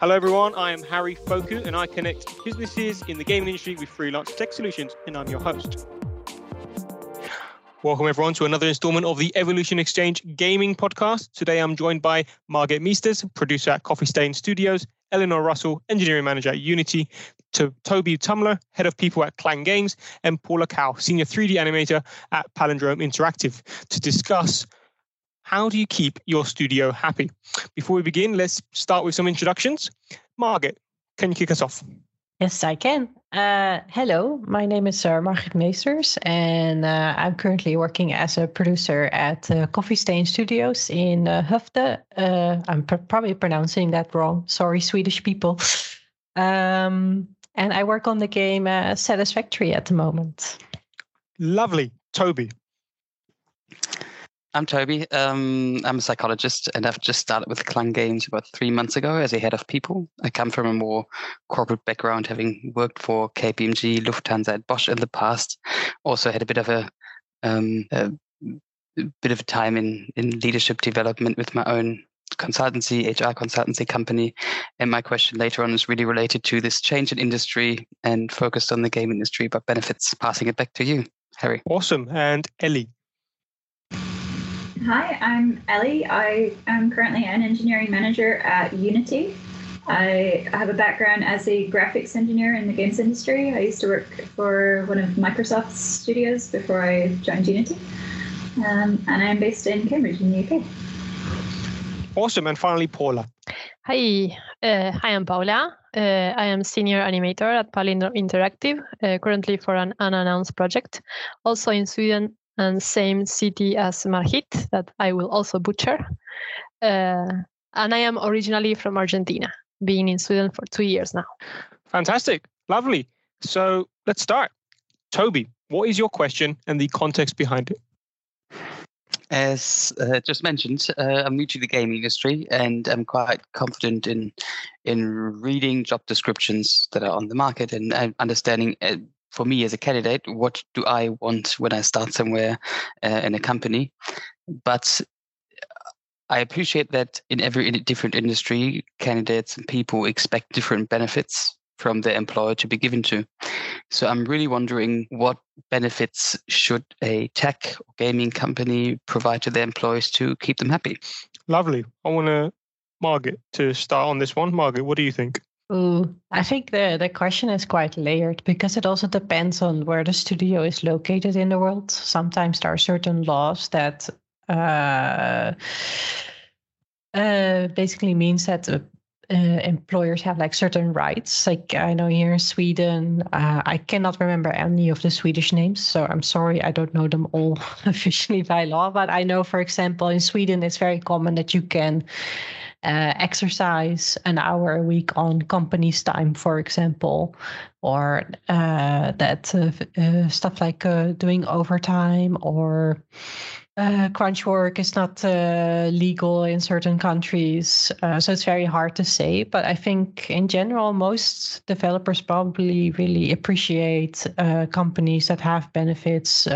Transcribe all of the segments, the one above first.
Hello, everyone. I am Harry Phokou, and I connect businesses in the gaming industry with freelance tech solutions, and I'm your host. Welcome, everyone, to another installment of the Evolution Exchange Gaming Podcast. Today, I'm joined by Margit Meesters, producer at Coffee Stain Studios, Eleanor Russell, engineering manager at Unity, to Toby Tumler, head of people at Klang Games, and Paula Cal, senior 3D animator at Palindrome Interactive, to discuss how do you keep your studio happy? Before we begin, let's start with some introductions. Margit, can you kick us off? Yes, I can. Uh, hello, my name is uh, Margit Meesters, and uh, I'm currently working as a producer at uh, Coffee Stain Studios in uh. Uh, I'm pr- probably pronouncing that wrong. Sorry, Swedish people. Um, and I work on the game uh, Satisfactory at the moment. Lovely. Toby. I'm Toby. Um, I'm a psychologist, and I've just started with Klang Games about three months ago as a head of people. I come from a more corporate background, having worked for KPMG, Lufthansa, and Bosch in the past. Also had a bit of a, um, a bit of time in in leadership development with my own consultancy, HR consultancy company. And my question later on is really related to this change in industry and focused on the game industry, but benefits. Passing it back to you, Harry. Awesome. And Ellie. Hi, I'm Ellie. I am currently an engineering manager at Unity. I have a background as a graphics engineer in the games industry. I used to work for one of Microsoft's studios before I joined Unity. Um, and I'm based in Cambridge in the UK. Awesome. And finally, Paula. Hi, uh, I am Paula. Uh, I am senior animator at Palindrome Interactive, uh, currently for an unannounced project, also in Sweden and same city as Margit, that I will also butcher. Uh, and I am originally from Argentina, being in Sweden for two years now. Fantastic. Lovely. So let's start. Toby, what is your question and the context behind it? As uh, just mentioned, uh, I'm new to the gaming industry, and I'm quite confident in in reading job descriptions that are on the market and uh, understanding. For me as a candidate, what do I want when I start somewhere uh, in a company? But I appreciate that in every different industry, candidates and people expect different benefits from their employer to be given to. So I'm really wondering what benefits should a tech or gaming company provide to their employees to keep them happy? Lovely. I want to, Margit, to start on this one. Margit, what do you think? Ooh, I think the, the question is quite layered because it also depends on where the studio is located in the world. Sometimes there are certain laws that uh, uh, basically means that uh, employers have like certain rights. Like I know here in Sweden, uh, I cannot remember any of the Swedish names, so I'm sorry I don't know them all officially by law. But I know, for example, in Sweden, it's very common that you can uh, exercise an hour a week on company's time, for example, or uh, that uh, uh stuff like uh, doing overtime or uh, crunch work is not legal in certain countries. so it's very hard to say. But I think in general, most developers probably really appreciate companies that have benefits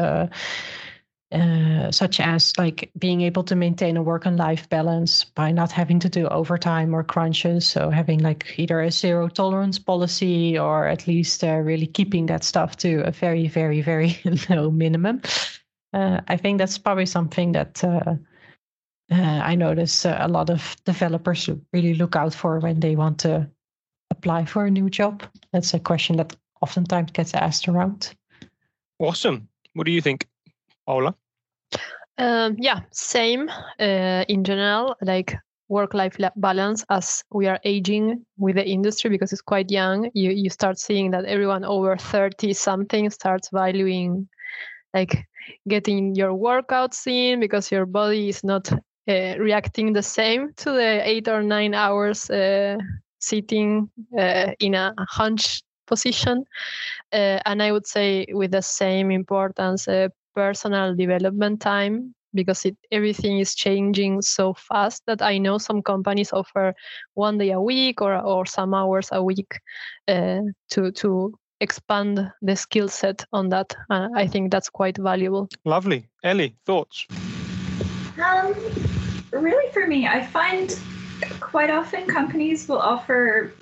uh, such as like being able to maintain a work and life balance by not having to do overtime or crunches. So having like either a zero tolerance policy or at least uh, really keeping that stuff to a very, very, very low minimum. Uh, I think that's probably something that uh, uh, I notice a lot of developers really look out for when they want to apply for a new job. That's a question that oftentimes gets asked around. Awesome. What do you think, Paula? Um, yeah, same uh, in general, like work life balance as we are aging with the industry because it's quite young. You, you start seeing that everyone over 30 something starts valuing like getting your workouts in because your body is not uh, reacting the same to the eight or nine hours uh, sitting uh, in a hunch position. Uh, and I would say with the same importance, uh, personal development time because it, everything is changing so fast that I know some companies offer one day a week or, or some hours a week uh, to to expand the skill set on that. Uh, I think that's quite valuable. Lovely, Ellie, thoughts? Um, really, for me, I find quite often companies will offer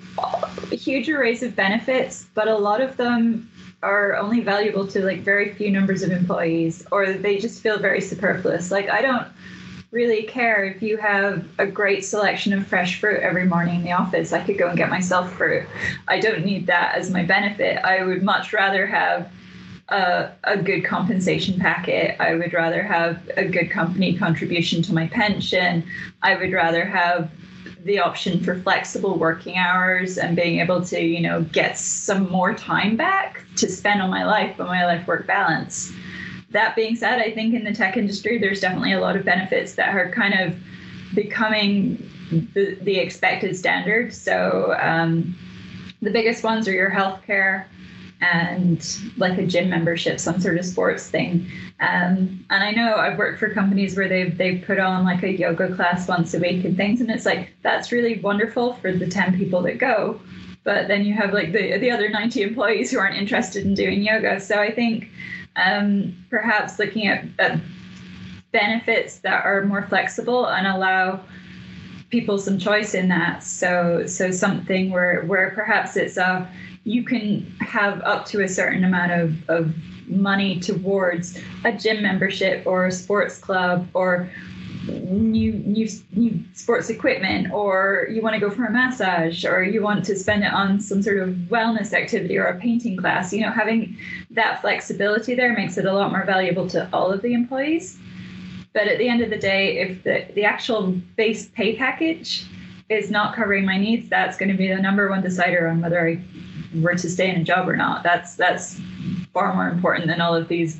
huge arrays of benefits, but a lot of them are only valuable to like very few numbers of employees, or they just feel very superfluous. Like I don't really care if you have a great selection of fresh fruit every morning in the office. I could go and get myself fruit. I don't need that as my benefit. I would much rather have a, a good compensation packet. I would rather have a good company contribution to my pension. I would rather have the option for flexible working hours and being able to, you know, get some more time back to spend on my life, on my life work balance. That being said, I think in the tech industry, there's definitely a lot of benefits that are kind of becoming the, the expected standard. So um, the biggest ones are your healthcare and like a gym membership, some sort of sports thing. Um, and I know I've worked for companies where they've they've put on like a yoga class once a week and things, and it's like that's really wonderful for the ten people that go. But then you have like the the other ninety employees who aren't interested in doing yoga. So I think um, perhaps looking at, at benefits that are more flexible and allow people some choice in that. So so something where where perhaps it's a you can have up to a certain amount of, of money towards a gym membership or a sports club or new new new sports equipment or you want to go for a massage or you want to spend it on some sort of wellness activity or a painting class. You know having that flexibility there makes it a lot more valuable to all of the employees. But at the end of the day if the, the actual base pay package is not covering my needs that's going to be the number one decider on whether i were to stay in a job or not. That's that's far more important than all of these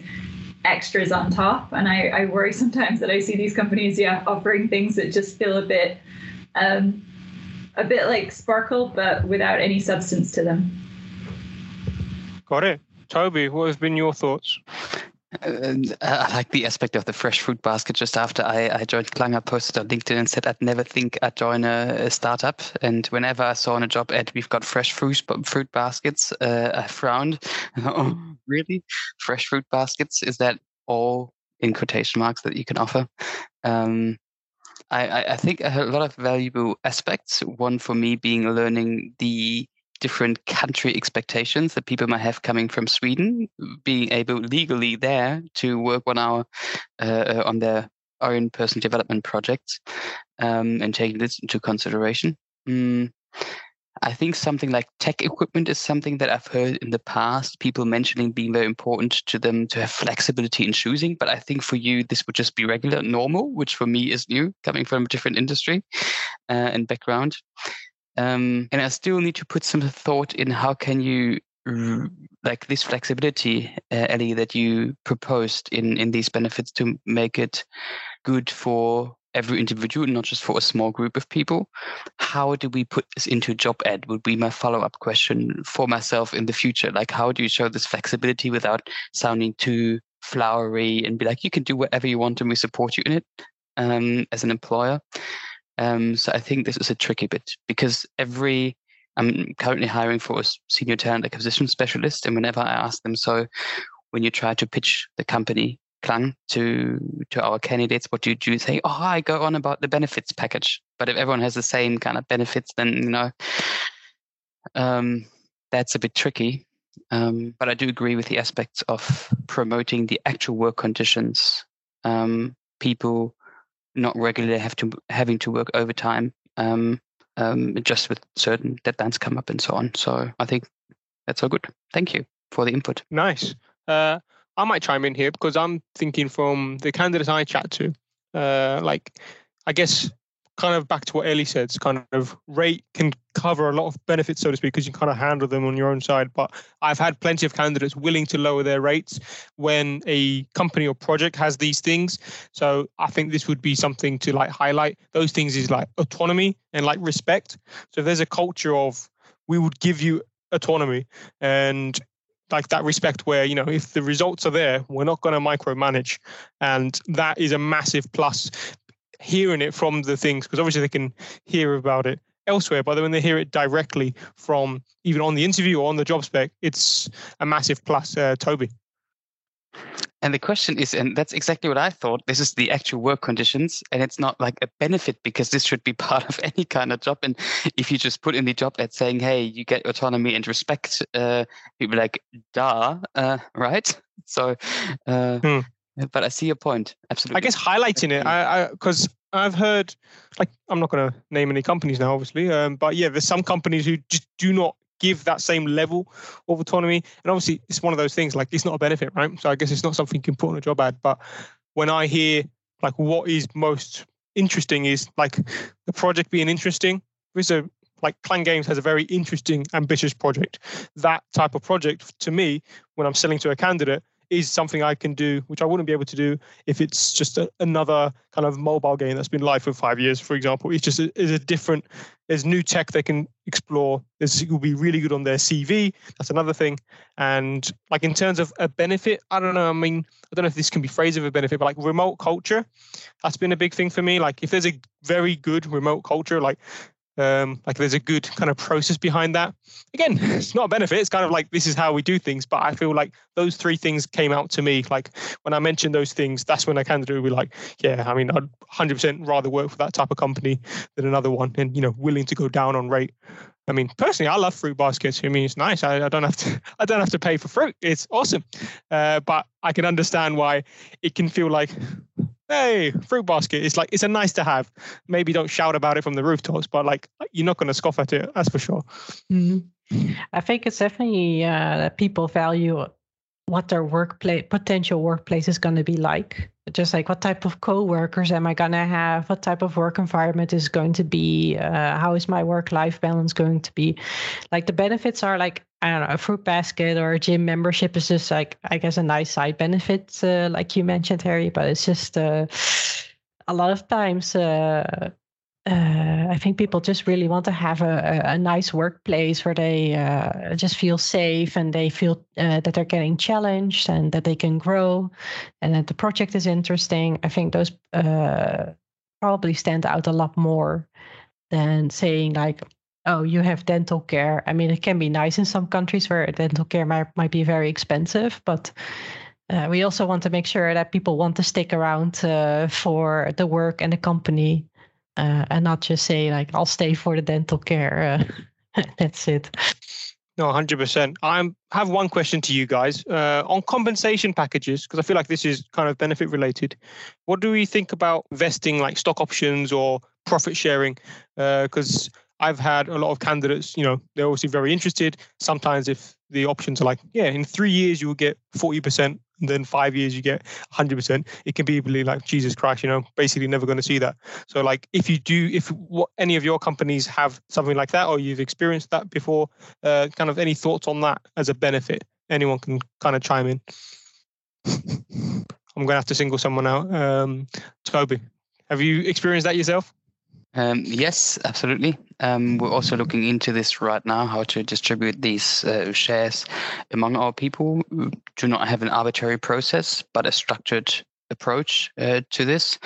extras on top. And I, I worry sometimes that I see these companies, yeah, offering things that just feel a bit um, a bit like sparkle, but without any substance to them. Got it. Toby, what have been your thoughts? And uh, I like the aspect of the fresh fruit basket. Just after I, I joined Klang, I posted on LinkedIn and said I'd never think I'd join a, a startup. And whenever I saw on a job ad, we've got fresh fruit fruit baskets, uh, I frowned. oh, really? Fresh fruit baskets? Is that all in quotation marks that you can offer? Um, I, I think a lot of valuable aspects. One for me being learning the different country expectations that people might have coming from Sweden, being able legally there to work one hour uh, uh, on their own personal development projects um, and taking this into consideration. Mm, I think something like tech equipment is something that I've heard in the past, people mentioning being very important to them to have flexibility in choosing. But I think for you, this would just be regular, normal, which for me is new, coming from a different industry uh, and background. Um, and I still need to put some thought in how can you like this flexibility, uh, Ellie, that you proposed in in these benefits to make it good for every individual, not just for a small group of people. How do we put this into job ad? Would be my follow up question for myself in the future. Like, how do you show this flexibility without sounding too flowery and be like, you can do whatever you want and we support you in it um, as an employer? Um, so I think this is a tricky bit because every I'm currently hiring for a senior talent acquisition specialist, and whenever I ask them, so when you try to pitch the company Klang to to our candidates, what do you do? Say, oh, I go on about the benefits package. But if everyone has the same kind of benefits, then you know um, that's a bit tricky. Um, but I do agree with the aspects of promoting the actual work conditions. Um, people not regularly have to having to work overtime um, um, just with certain deadlines come up and so on. So I think that's all good. Thank you for the input. Nice. Uh, I might chime in here because I'm thinking from the candidates I chat to, uh, like I guess kind of back to what Ellie said, kind of rate can cover a lot of benefits, so to speak, because you kind of handle them on your own side. But I've had plenty of candidates willing to lower their rates when a company or project has these things. So I think this would be something to like highlight. Those things is like autonomy and like respect. So if there's a culture of we would give you autonomy and like that respect where you know if the results are there we're not going to micromanage and that is a massive plus hearing it from the things because obviously they can hear about it elsewhere, but when they hear it directly from even on the interview or on the job spec, it's a massive plus. Uh, Toby. And the question is, and that's exactly what I thought. This is the actual work conditions, and it's not like a benefit because this should be part of any kind of job. And if you just put in the job ad saying, "Hey, you get autonomy and respect," uh, people like, "Duh," uh, right? So, uh, hmm. But I see your point. Absolutely. I guess highlighting it, I because I've heard, like, I'm not going to name any companies now, obviously, um, but yeah, there's some companies who just do not give that same level of autonomy. And obviously, it's one of those things like it's not a benefit, right? So I guess it's not something you can put on a job ad. But when I hear like what is most interesting is like the project being interesting. There's a like Klang Games has a very interesting, ambitious project. That type of project to me, when I'm selling to a candidate, is something I can do, which I wouldn't be able to do if it's just a, another kind of mobile game that's been live for five years, for example. It's just a, it's a different, there's new tech they can explore. This will be really good on their CV. That's another thing. And like in terms of a benefit, I don't know. I mean, I don't know if this can be phrased as a benefit, but like remote culture, that's been a big thing for me. Like if there's a very good remote culture, like um, like there's a good kind of process behind that. Again, it's not a benefit. It's kind of like this is how we do things. But I feel like those three things came out to me. Like when I mentioned those things, that's when I kind of be like, yeah, I mean, I'd 100% rather work for that type of company than another one, and you know, willing to go down on rate. I mean, personally, I love fruit baskets. I mean, it's nice. I, I don't have to. I don't have to pay for fruit. It's awesome. Uh, but I can understand why it can feel like hey, fruit basket. It's like it's a nice to have. Maybe don't shout about it from the rooftops, but like you're not going to scoff at it. That's for sure. Mm-hmm. I think it's definitely uh, that people value what their workplace potential workplace is going to be like just like what type of co-workers am i going to have what type of work environment is going to be uh, how is my work life balance going to be like the benefits are like i don't know a fruit basket or a gym membership is just like i guess a nice side benefit uh, like you mentioned harry but it's just uh, a lot of times uh, uh, I think people just really want to have a, a, nice workplace where they uh, just feel safe and they feel uh, that they're getting challenged and that they can grow and that the project is interesting. I think those probably stand out a lot more than saying like, oh, you have dental care. I mean, it can be nice in some countries where dental care might, might be very expensive, but uh, we also want to make sure that people want to stick around uh, for the work and the company uh, and not just say like I'll stay for the dental care. Uh, that's it. No, hundred percent. I have one question to you guys uh, on compensation packages because I feel like this is kind of benefit related. What do we think about vesting, like stock options or profit sharing? Because uh, I've had a lot of candidates, you know, they're obviously very interested. Sometimes if the options are like, yeah, in three years you will get 40%, then five years you get 100%, it can be really like, Jesus Christ, you know, basically never going to see that. So like if you do, if what, any of your companies have something like that or you've experienced that before, uh, kind of any thoughts on that as a benefit, anyone can kind of chime in. I'm going to have to single someone out. Um, Toby, have you experienced that yourself? Um, yes, absolutely. Um, we're also looking into this right now, how to distribute these uh, shares among our people. We do not have an arbitrary process, but a structured approach uh, to this.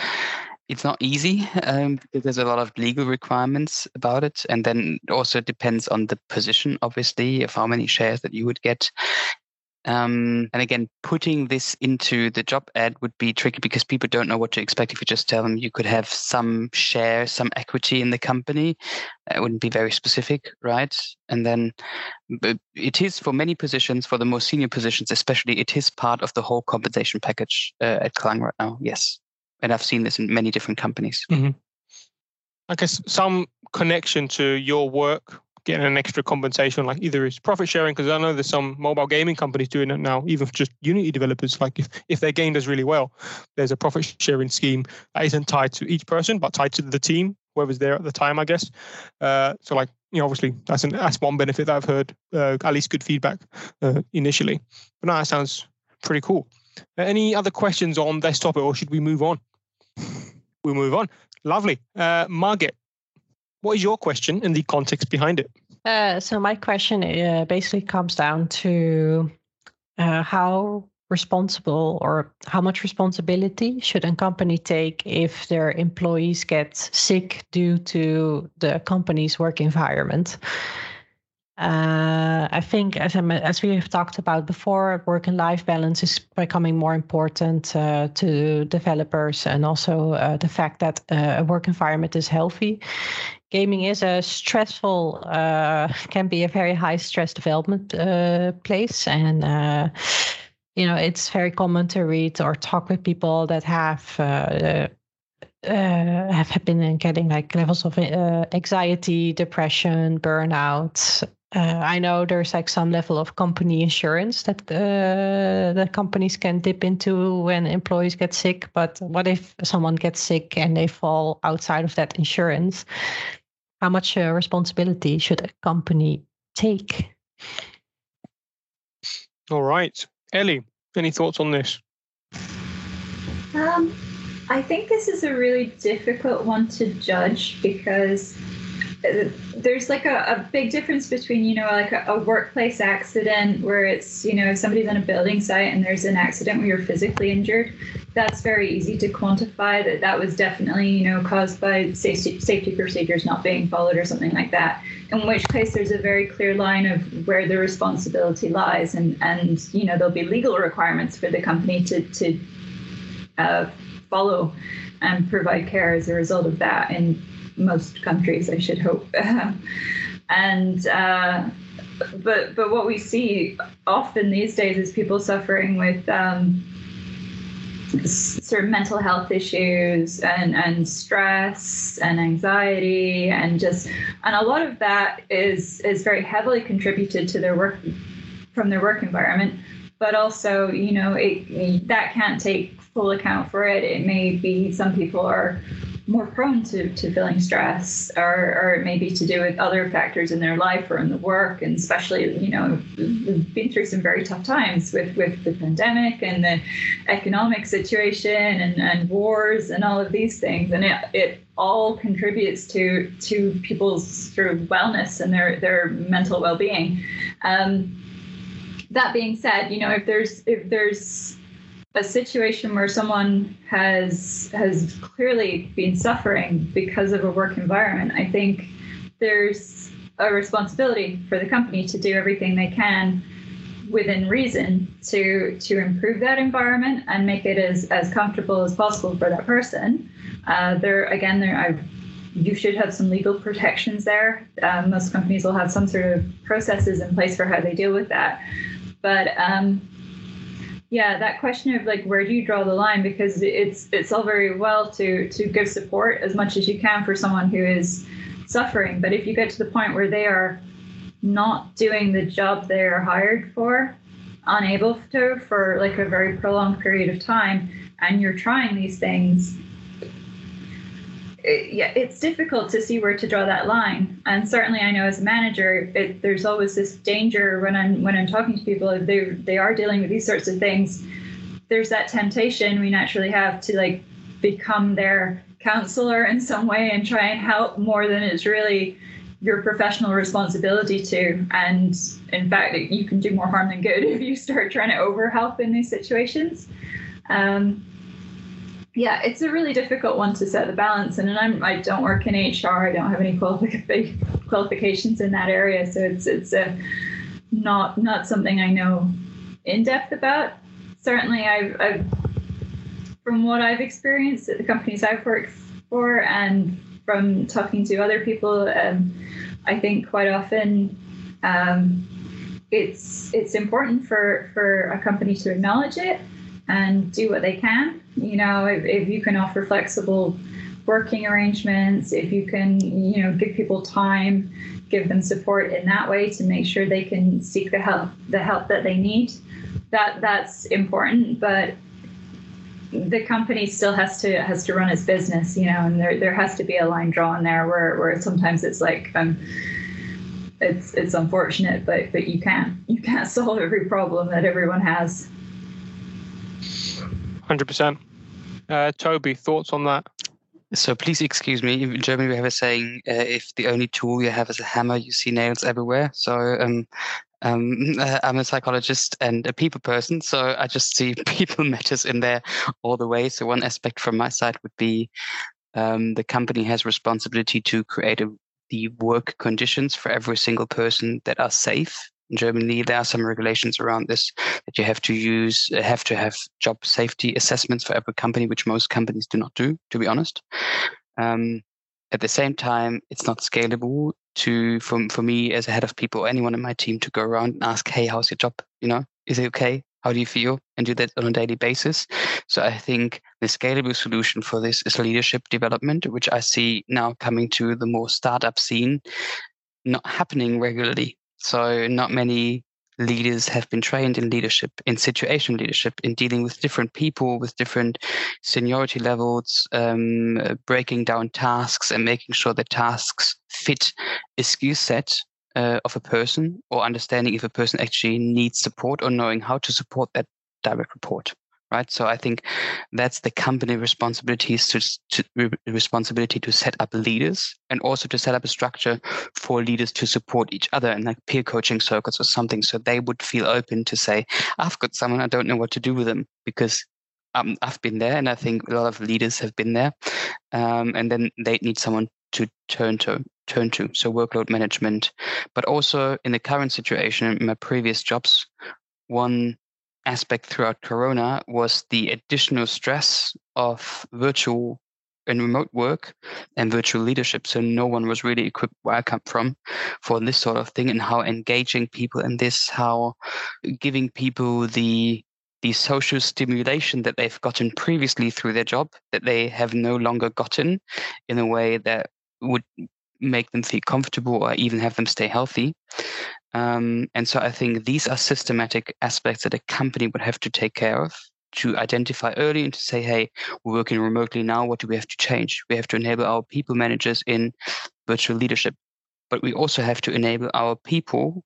It's not easy um, there's a lot of legal requirements about it, and then also depends on the position, obviously, of how many shares that you would get. Um, and again, putting this into the job ad would be tricky because people don't know what to expect. If you just tell them you could have some share, some equity in the company, it wouldn't be very specific, right? And then it is for many positions, for the more senior positions especially, it is part of the whole compensation package uh, at Klang right now. Yes, and I've seen this in many different companies. Mm-hmm. I guess some connection to your work getting an extra compensation, like either it's profit sharing, because I know there's some mobile gaming companies doing it now, even just Unity developers. Like if, if their game does really well, there's a profit sharing scheme that isn't tied to each person, but tied to the team, whoever's there at the time, I guess. Uh, so like, you know, obviously that's an, that's one benefit that I've heard, uh, at least good feedback uh, initially. But no, that sounds pretty cool. Any other questions on this topic, or should we move on? We move on. Lovely. Uh, Margaret, what is your question and the context behind it? Uh, so my question uh, basically comes down to uh, how responsible or how much responsibility should a company take if their employees get sick due to the company's work environment? Uh, I think, as, as we have talked about before, work and life balance is becoming more important uh, to developers, and also uh, the fact that uh, a work environment is healthy. Gaming is a stressful, uh, can be a very high stress development uh, place, and you know it's very common to read or talk with people that have. Uh, have been getting like levels of uh, anxiety, depression, burnout, uh, I know there's like some level of company insurance that uh, the companies can dip into when employees get sick. But what if someone gets sick and they fall outside of that insurance? How much uh, responsibility should a company take? All right, Ellie, any thoughts on this? Um, I think this is a really difficult one to judge because there's like a, a, big difference between you know like a, a, workplace accident where it's you know somebody's on a building site and there's an accident where you're physically injured that's very easy to quantify that that was definitely you know caused by safety safety procedures not being followed or something like that in which case there's a very clear line of where the responsibility lies and and you know there'll be legal requirements for the company to to uh, follow and provide care as a result of that. And most countries, I should hope. and uh, but but what we see often these days is people suffering with um, sort of mental health issues and and stress and anxiety and just and a lot of that is is very heavily contributed to their work from their work environment but also you know it, that can't take full account for it it may be some people are more prone to, to feeling stress or, or it may be to do with other factors in their life or in the work and especially you know we've been through some very tough times with, with the pandemic and the economic situation and, and wars and all of these things. And it, it all contributes to to people's sort of wellness and their their mental well-being. Um, that being said you know if there's if there's a situation where someone has has clearly been suffering because of a work environment, I think there's a responsibility for the company to do everything they can within reason to to improve that environment and make it as as comfortable as possible for that person. Uh, there again, there you should have some legal protections there. Um, most companies will have some sort of processes in place for how they deal with that. But um, yeah that question of like where do you draw the line? Because it's it's all very well to to give support as much as you can for someone who is suffering. But if you get to the point where they are not doing the job they are hired for unable to for like a very prolonged period of time and you're trying these things yeah, it's difficult to see where to draw that line. And certainly, I know as a manager, it, there's always this danger when I'm when I'm talking to people if they they are dealing with these sorts of things. There's that temptation we naturally have to like become their counselor in some way and try and help more than it's really your professional responsibility to. And in fact, you can do more harm than good if you start trying to overhelp in these situations. Um, yeah, it's a really difficult one to set the balance. And I'm, I don't work in HR. I don't have any qualifications in that area, so it's it's a not not something I know in depth about. Certainly, I've, I've from what I've experienced at the companies I've worked for, and from talking to other people, um, I think quite often um, it's it's important for for a company to acknowledge it and do what they can. You know, if, if you can offer flexible working arrangements, if you can, you know, give people time, give them support in that way to make sure they can seek the help the help that they need. That that's important, but the company still has to has to run its business, you know, and there there has to be a line drawn there where where sometimes it's like um it's it's unfortunate, but but you can't you can't solve every problem that everyone has. 100%. Uh, Toby, thoughts on that? So please excuse me. In Germany, we have a saying: uh, "If the only tool you have is a hammer, you see nails everywhere." So um, um, uh, I'm a psychologist and a people person, so I just see people matters in there all the way. So one aspect from my side would be um, the company has responsibility to create a the work conditions for every single person that are safe. In Germany, there are some regulations around this that you have to use, uh, have to have job safety assessments for every company, which most companies do not do, to be honest. Um, at the same time, it's not scalable to for, for me as a head of people, or anyone in my team to go around and ask, hey, how's your job? You know, is it okay? How do you feel? And do that on a daily basis. So I think the scalable solution for this is leadership development, which I see now coming to the more startup scene, not happening regularly. So not many leaders have been trained in leadership, in situation leadership, in dealing with different people, with different seniority levels, um, breaking down tasks and making sure that tasks fit a skill set uh, of a person or understanding if a person actually needs support or knowing how to support that direct report right? So i think that's the company responsibilities to, to responsibility to set up leaders and also to set up a structure for leaders to support each other and like peer coaching circles or something so they would feel open to say i've got someone i don't know what to do with them because um, I've been there, and I think a lot of leaders have been there, um, and then they need someone to turn to turn to. So workload management. But also in the current situation in my previous jobs one aspect throughout corona was the additional stress of virtual and remote work and virtual leadership. So no one was really equipped where i come from for this sort of thing and how engaging people in this how giving people the the social stimulation that they've gotten previously through their job that they have no longer gotten in a way that would make them feel comfortable or even have them stay healthy. Um, and so I think these are systematic aspects that a company would have to take care of to identify early and to say, hey, we're working remotely now. What do we have to change? We have to enable our people managers in virtual leadership, but we also have to enable our people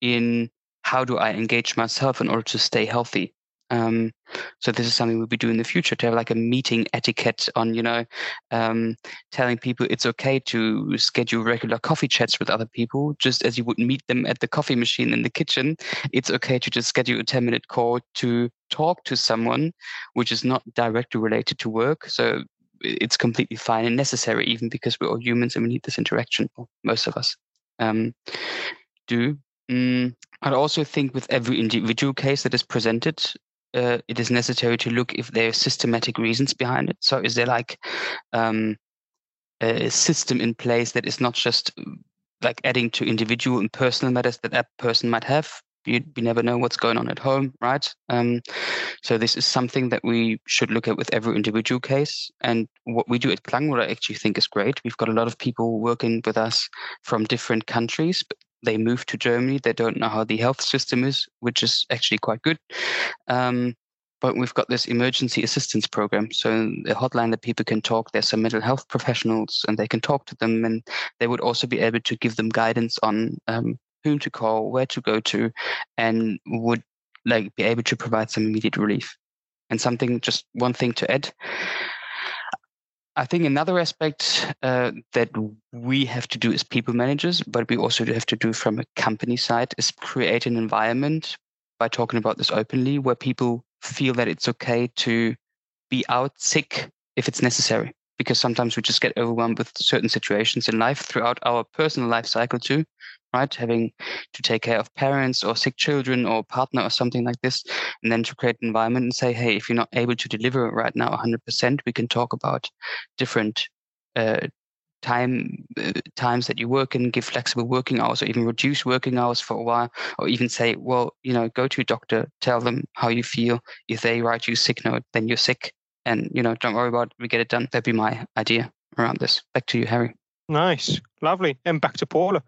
in how do I engage myself in order to stay healthy? Um, so this is something we'll be doing in the future to have like a meeting etiquette on, you know, um, telling people it's okay to schedule regular coffee chats with other people, just as you would meet them at the coffee machine in the kitchen. It's okay to just schedule a 10 minute call to talk to someone, which is not directly related to work. So it's completely fine and necessary, even because we're all humans and we need this interaction. most of us um, do. Mm, I also think with every individual case that is presented, uh, it is necessary to look if there are systematic reasons behind it. So, is there like um, a system in place that is not just like adding to individual and personal matters that that person might have? You, you never know what's going on at home, right? Um, so this is something that we should look at with every individual case. And what we do at Klang, what I actually think is great, we've got a lot of people working with us from different countries, but they move to Germany. They don't know how the health system is, which is actually quite good. Um, but we've got this emergency assistance program. So the hotline that people can talk, there's some mental health professionals and they can talk to them and they would also be able to give them guidance on um, whom to call, where to go to, and would like be able to provide some immediate relief. And something, just one thing to add. I think another aspect uh, that we have to do as people managers, but we also have to do from a company side, is create an environment by talking about this openly where people feel that it's okay to be out sick if it's necessary. Because sometimes we just get overwhelmed with certain situations in life throughout our personal life cycle too right? Having to take care of parents or sick children or partner or something like this, and then to create an environment and say, hey, if you're not able to deliver right now 100%, we can talk about different uh, time uh, times that you work and give flexible working hours or even reduce working hours for a while or even say well you know go to a doctor tell them how you feel. If they write you sick note then you're sick. And you know don't worry about it. We get it done. That'd be my idea around this. Back to you harry. Nice. Lovely. And back to paula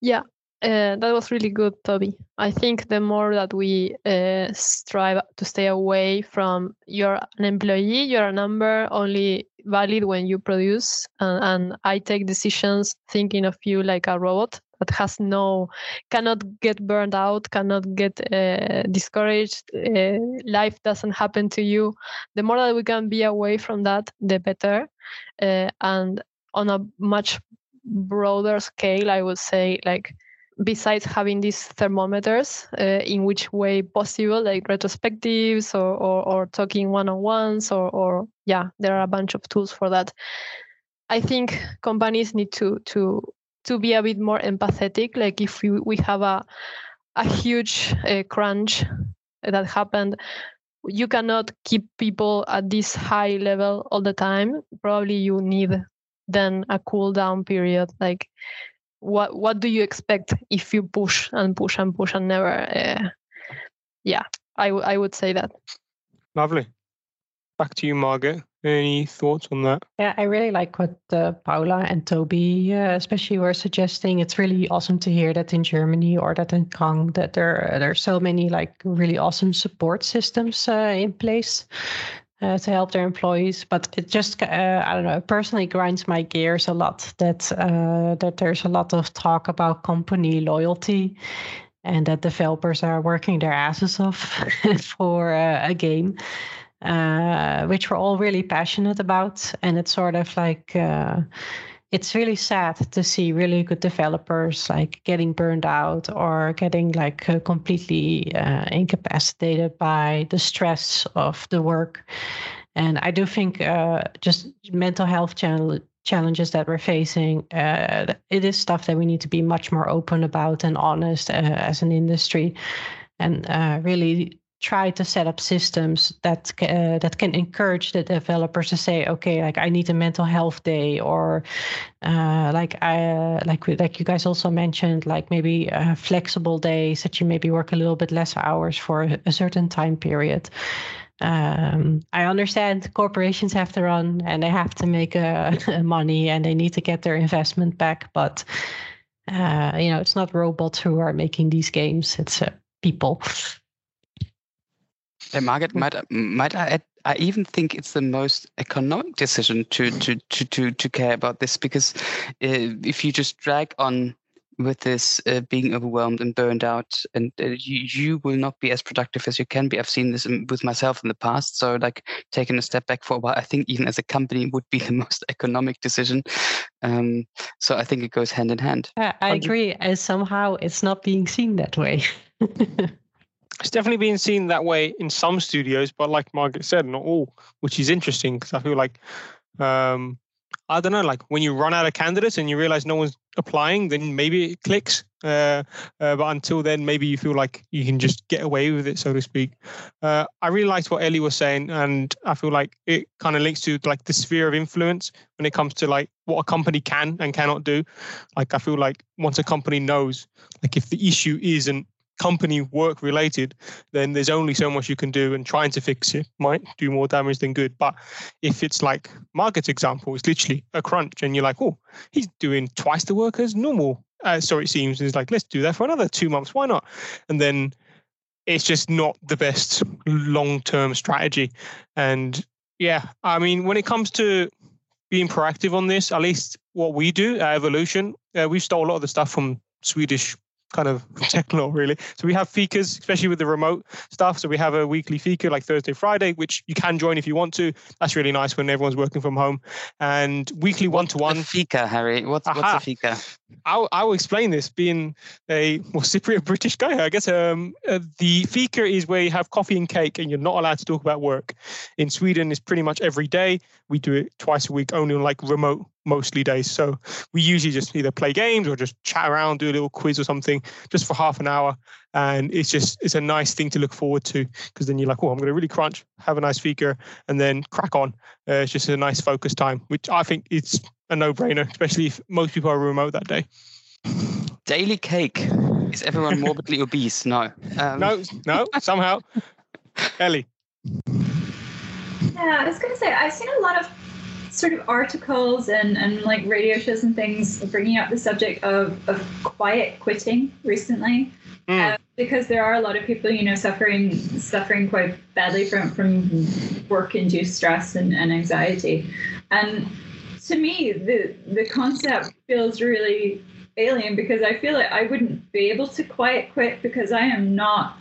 yeah, uh, that was really good, Toby. I think the more that we uh, strive to stay away from you're an employee, you're a number only valid when you produce, and, and I take decisions thinking of you like a robot that has no, cannot get burned out, cannot get uh, discouraged. Uh, life doesn't happen to you. The more that we can be away from that, the better. Uh, and on a much broader scale, I would say like besides having these thermometers uh, in which way possible like retrospectives or, or, or talking one-on-ones or, or yeah there are a bunch of tools for that I think companies need to to to be a bit more empathetic. Like if we, we have a a huge uh, crunch that happened, you cannot keep people at this high level all the time. Probably you need then a cool down period. Like what what do you expect if you push and push and push and never? Uh, yeah, I, w- I would say that. Lovely. Back to you, Margaret. Any thoughts on that? Yeah, I really like what uh, Paula and Toby, uh, especially, were suggesting. It's really awesome to hear that in Germany or that in Klang that there there are so many like really awesome support systems uh, in place uh, to help their employees. But it just, uh, I don't know, personally grinds my gears a lot that uh, that there's a lot of talk about company loyalty and that developers are working their asses off for a game uh, which we're all really passionate about. And it's sort of like, uh, it's really sad to see really good developers like getting burned out or getting like uh, completely uh, incapacitated by the stress of the work. And I do think uh, just mental health challenges that we're facing, uh, it is stuff that we need to be much more open about and honest as an industry and really try to set up systems that uh, that can encourage the developers to say, okay, like I need a mental health day, or uh, like I like like you guys also mentioned, like maybe uh, flexible days that you maybe work a little bit less hours for a certain time period. Um, I understand corporations have to run and they have to make uh, money and they need to get their investment back, but uh, you know it's not robots who are making these games; it's uh, people. Margaret, might, might I add, I even think it's the most economic decision to to to to, to care about this because uh, if you just drag on with this uh, being overwhelmed and burned out, and uh, you, you will not be as productive as you can be. I've seen this with myself in the past. So, like taking a step back for a while, I think even as a company would be the most economic decision. Um, so, I think it goes hand in hand. I agree, and somehow it's not being seen that way. it's definitely being seen that way in some studios, but like Margaret said, not all, which is interesting because I feel like um, I don't know, like when you run out of candidates and you realize no one's applying, then maybe it clicks. Uh, uh, but until then, maybe you feel like you can just get away with it, so to speak. Uh, I really liked what Ellie was saying, and I feel like it kind of links to like the sphere of influence when it comes to like what a company can and cannot do. Like I feel like once a company knows, like if the issue isn't company work related, then there's only so much you can do, and trying to fix it might do more damage than good. But if it's like Margaret's example, it's literally a crunch, and you're like, oh, he's doing twice the work as normal. Uh, so it seems and it's like let's do that for another two months. Why not? And then it's just not the best long term strategy. And yeah, I mean, when it comes to being proactive on this, at least what we do at Evolution, uh, we stole a lot of the stuff from Swedish kind of tech law really. So we have fikas, especially with the remote stuff. So we have a weekly fika like Thursday, Friday, which you can join if you want to. That's really nice when everyone's working from home. And weekly one to one. Fika, Harry. What's what's a fika? I'll, I'll explain this. Being a well, Cypriot British guy, I guess um, uh, the fika is where you have coffee and cake, and you're not allowed to talk about work. In Sweden, it's pretty much every day. We do it twice a week, only on like remote mostly days. So we usually just either play games or just chat around, do a little quiz or something, just for half an hour. And it's just it's a nice thing to look forward to because then you're like, oh, I'm going to really crunch, have a nice fika, and then crack on. Uh, it's just a nice focus time, which I think it's a no-brainer, especially if most people are remote that day. Daily cake. Is everyone morbidly obese? No. Um... No, no. Somehow, Ellie. Yeah, I was going to say I've seen a lot of sort of articles and, and like radio shows and things bringing up the subject of, of quiet quitting recently. Mm. Uh, because there are a lot of people, you know, suffering suffering quite badly from, from work induced stress and, and anxiety. And to me, the the concept feels really alien because I feel like I wouldn't be able to quiet quit because I am not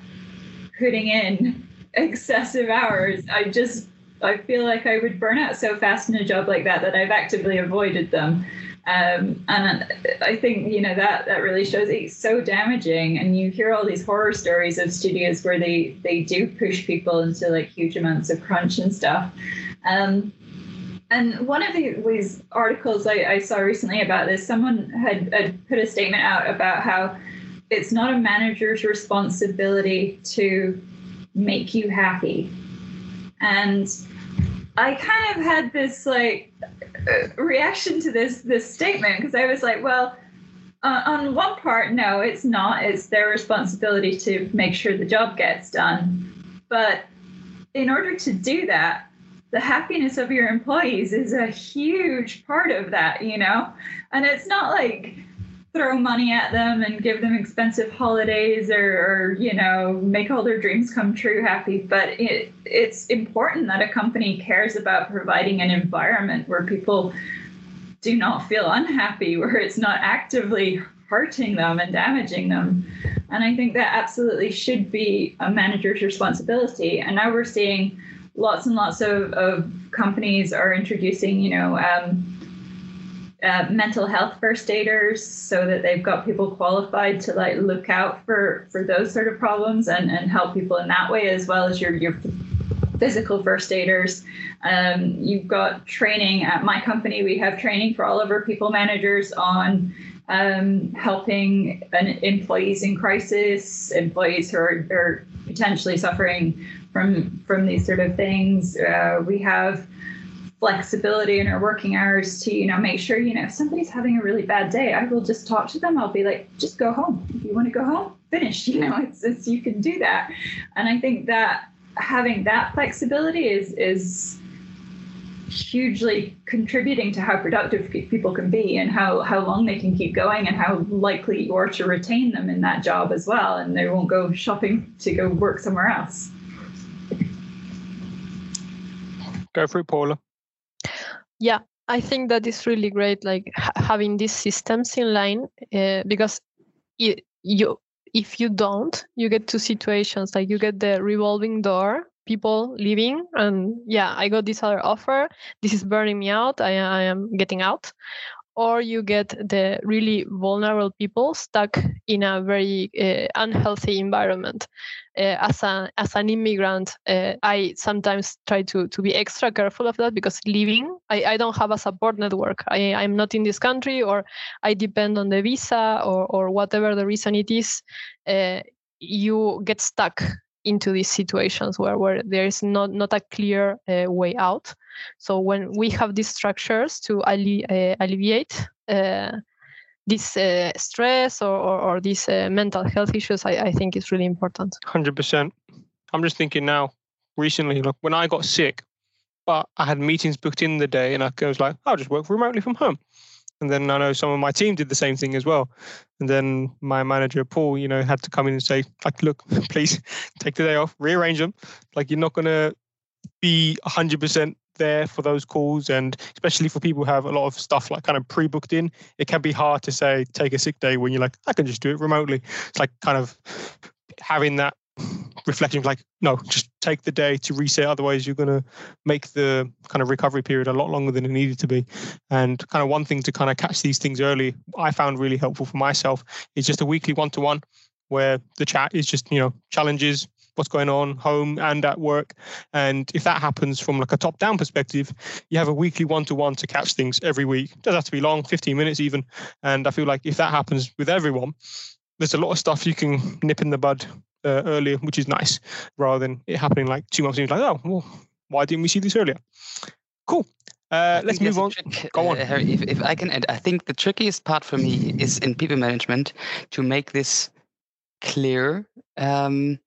putting in excessive hours. I just I feel like I would burn out so fast in a job like that that I've actively avoided them. Um, and I think you know that that really shows it's so damaging. And you hear all these horror stories of studios where they they do push people into like huge amounts of crunch and stuff. Um, and one of these articles I, I, saw recently about this, someone had, had put a statement out about how it's not a manager's responsibility to make you happy. And I kind of had this like reaction to this this statement because I was like, well, uh, on one part, no, it's not. It's their responsibility to make sure the job gets done. But in order to do that, the happiness of your employees is a huge part of that, you know? And it's not like throw money at them and give them expensive holidays or, or you know, make all their dreams come true happy. But it, it's important that a company cares about providing an environment where people do not feel unhappy, where it's not actively hurting them and damaging them. And I think that absolutely should be a manager's responsibility. And now we're seeing lots and lots of, of companies are introducing, you know, um, uh, mental health first aiders so that they've got people qualified to like look out for for those sort of problems and and help people in that way as well as your your physical first aiders um, you've got training at my company we have training for all of our people managers on um, helping an, employees in crisis employees who are, are potentially suffering from from these sort of things. Uh, we have flexibility in our working hours to you know make sure you know if somebody's having a really bad day i will just talk to them. I'll be like just go home. If you want to go home finish you know it's, it's you can do that. And i think that having that flexibility is is hugely contributing to how productive people can be and how, how long they can keep going and how likely you are to retain them in that job as well and they won't go shopping to go work somewhere else. Go it, Paula. Yeah, I think that is really great, like ha- having these systems in line, uh, because it, you if you don't, you get to situations like you get the revolving door, people leaving, and yeah, I got this other offer. This is burning me out. I, I am getting out, or you get the really vulnerable people stuck in a very uh, unhealthy environment. Uh, as a as an immigrant, uh, I sometimes try to to be extra careful of that because living, I, I don't have a support network. I I'm not in this country, or I depend on the visa, or or whatever the reason it is. Uh, you get stuck into these situations where, where there is not, not a clear uh, way out. So when we have these structures to alle- uh, alleviate uh, this uh, stress or, or, or these uh, mental health issues, I, I think is really important. 100%. I'm just thinking now, recently, look, when I got sick, but I had meetings booked in the day and I was like, I'll just work remotely from home. And then I know some of my team did the same thing as well. And then my manager, Paul, you know, had to come in and say, like, look, please take the day off, rearrange them. Like, you're not going to be 100% there for those calls. And especially for people who have a lot of stuff like kind of pre booked in, it can be hard to say, take a sick day when you're like, I can just do it remotely. It's like kind of having that reflecting like no just take the day to reset otherwise you're going to make the kind of recovery period a lot longer than it needed to be and kind of one thing to kind of catch these things early i found really helpful for myself is just a weekly one-to-one where the chat is just you know challenges what's going on home and at work and if that happens from like a top down perspective you have a weekly one to one to catch things every week it doesn't have to be long 15 minutes even and i feel like if that happens with everyone there's a lot of stuff you can nip in the bud uh, earlier, which is nice, rather than it happening like two months. And like, oh, well, why didn't we see this earlier? Cool. Uh, let's move on. Trick, Go on. Uh, Harry, if, if I can add, I think the trickiest part for me is in people management to make this clear um,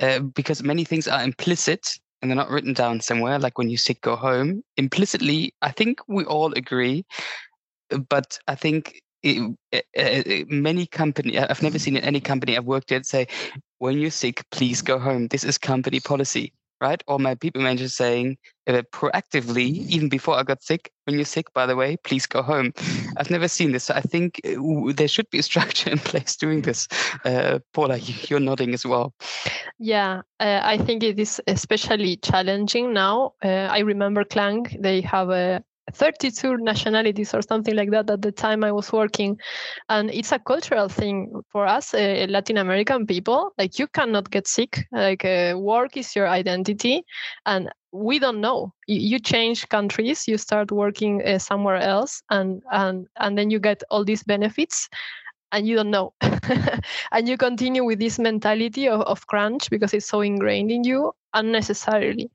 uh, because many things are implicit and they're not written down somewhere, like when you sick, go home. Implicitly, I think we all agree, but I think it, uh, many company I've never seen any company I've worked at say, when you're sick, please go home. This is company policy, right? Or my people manager saying uh, proactively, even before I got sick, when you're sick, by the way, please go home. I've never seen this. So I think there should be a structure in place doing this. Uh, Paula, you're nodding as well. Yeah, uh, I think it is especially challenging now. Uh, I remember Klang, they have a 32 nationalities or something like that at the time I was working. And it's a cultural thing for us, uh, Latin American people. Like, you cannot get sick. Like, uh, work is your identity. And we don't know. You, you change countries, you start working uh, somewhere else, and and and then you get all these benefits, and you don't know, and you continue with this mentality of, of crunch because it's so ingrained in you unnecessarily.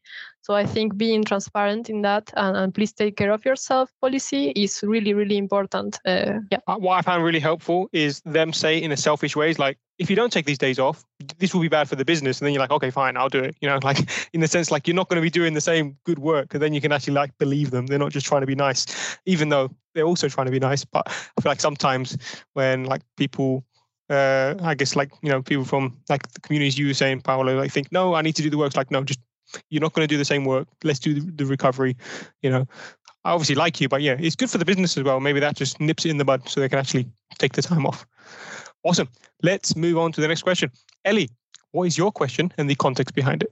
So I think being transparent in that and, and please take care of yourself policy is really, really important. Uh, yeah. Uh, what I found really helpful is them say in a selfish ways like, if you don't take these days off, this will be bad for the business. And then you're like, okay, fine, I'll do it. You know, like in the sense, like you're not going to be doing the same good work. And then you can actually like believe them. They're not just trying to be nice, even though they're also trying to be nice. But I feel like sometimes when like people uh, I guess like you know people from like the communities you were saying, Paolo, I think no, I need to do the work. It's like no, just you're not going to do the same work. Let's do the, the recovery. You know, I obviously like you, but yeah, it's good for the business as well. Maybe that just nips it in the bud so they can actually take the time off. Awesome. Let's move on to the next question. Ellie, what is your question and the context behind it?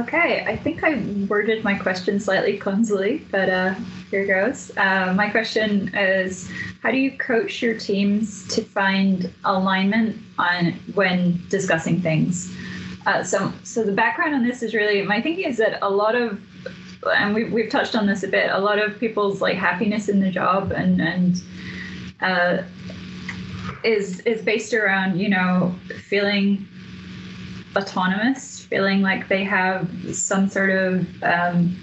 Okay, I think I worded my question slightly clumsily, but uh, here goes. Uh, my question is How do you coach your teams to find alignment on when discussing things? Uh, so, so the background on this is really my thinking is that a lot of, and we, we've touched on this a bit. A lot of people's like happiness in the job and and uh, is is based around you know feeling autonomous, feeling like they have some sort of um,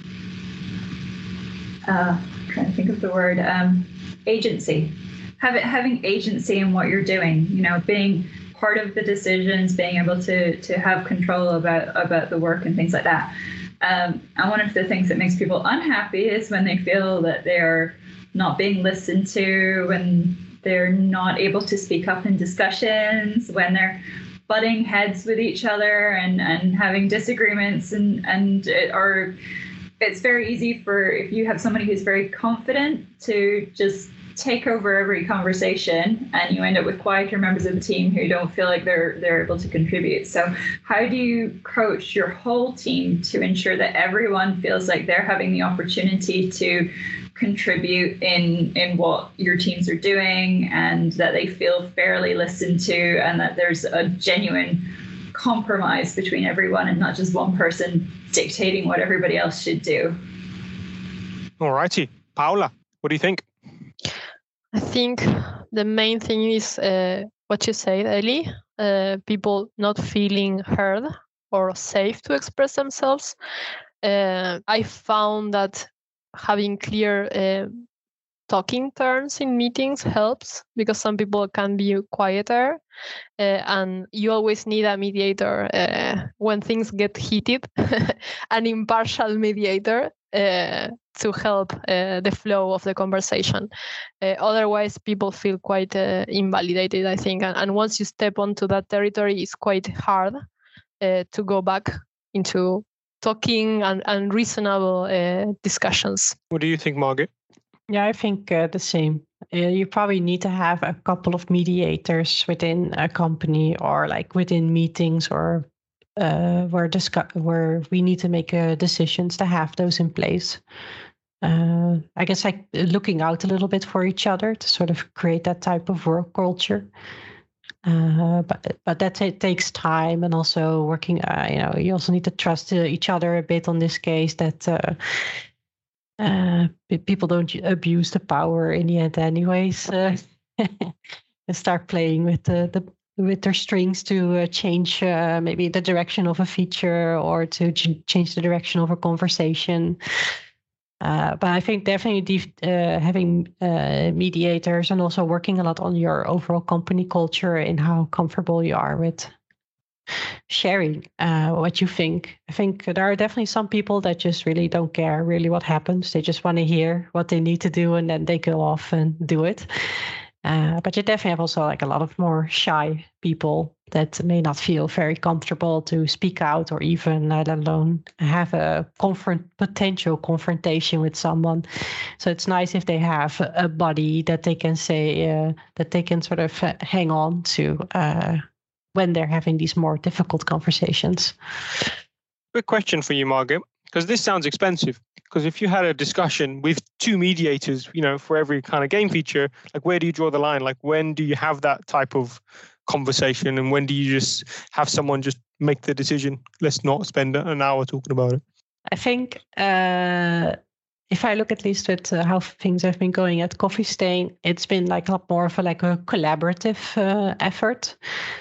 uh, trying to think of the word um, agency. Having having agency in what you're doing, you know, being part of the decisions, being able to to have control about about the work and things like that. Um, and one of the things that makes people unhappy is when they feel that they're not being listened to, when they're not able to speak up in discussions, when they're butting heads with each other and, and having disagreements and and it, it's very easy for if you have somebody who's very confident to just take over every conversation and you end up with quieter members of the team who don't feel like they're they're able to contribute. So how do you coach your whole team to ensure that everyone feels like they're having the opportunity to contribute in in what your teams are doing and that they feel fairly listened to and that there's a genuine compromise between everyone and not just one person dictating what everybody else should do all righty paula what do you think I think the main thing is uh, what you said, Ellie. Uh, people not feeling heard or safe to express themselves. Uh, I found that having clear uh, talking turns in meetings helps because some people can be quieter uh, and you always need a mediator uh, when things get heated an impartial mediator uh, to help uh, the flow of the conversation. Uh, otherwise, people feel quite uh, invalidated, I think. And, and, once you step onto that territory, it's quite hard to go back into talking and, and reasonable uh, discussions. What do you think, Margaret? Yeah, I think the same. you probably need to have a couple of mediators within a company or like within meetings or uh, where discuss where we need to make uh, decisions to have those in place. Uh, I guess like looking out a little bit for each other to sort of create that type of work culture. Uh, but but that t- takes time and also working. Uh, you know, you also need to trust uh, each other a bit on this case that. people don't abuse the power in the end, anyways. and start playing with the, the with their strings to uh, change uh, maybe the direction of a feature or to ch- change the direction of a conversation. Uh, but I think definitely uh, having uh, mediators and also working a lot on your overall company culture and how comfortable you are with sharing uh, what you think. I think there are definitely some people that just really don't care really what happens. They just want to hear what they need to do and then they go off and do it. Uh, but you definitely have also like a lot of more shy people that may not feel very comfortable to speak out or even let alone have a confront potential confrontation with someone. So it's nice if they have a body that they can say uh, that they can sort of hang on to uh, when they're having these more difficult conversations. Quick question for you, Margaret, because this sounds expensive because if you had a discussion with two mediators you know for every kind of game feature like where do you draw the line like when do you have that type of conversation, and when do you just have someone just make the decision? Let's not spend an hour talking about it. I think uh, if I look at least at uh, how things have been going at Coffee Stain, it's been like a lot more of a like a collaborative uh, effort.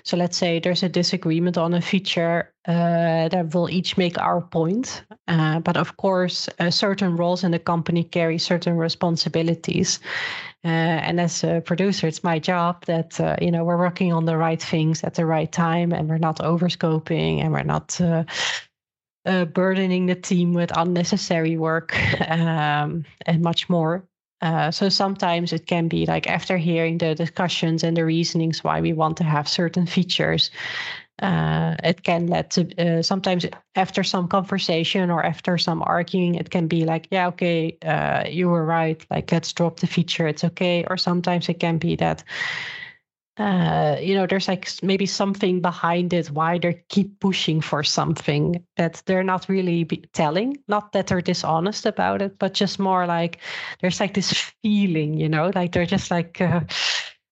So let's say there's a disagreement on a feature uh, that will each make our point. Uh, but of course, uh, certain roles in the company carry certain responsibilities. Uh, and as a producer, it's my job that you know we're working on the right things at the right time, and we're not overscoping, and we're not uh, burdening the team with unnecessary work um, and much more. Uh, so sometimes it can be like after hearing the discussions and the reasonings why we want to have certain features, uh, it can lead to uh, sometimes after some conversation or after some arguing, it can be like, yeah, okay, uh, you were right. Like, let's drop the feature. It's okay. Or sometimes it can be that uh, you know, there's like maybe something behind it why they keep pushing for something that they're not really telling. Not that they're dishonest about it, but just more like there's like this feeling, you know, like they're just like.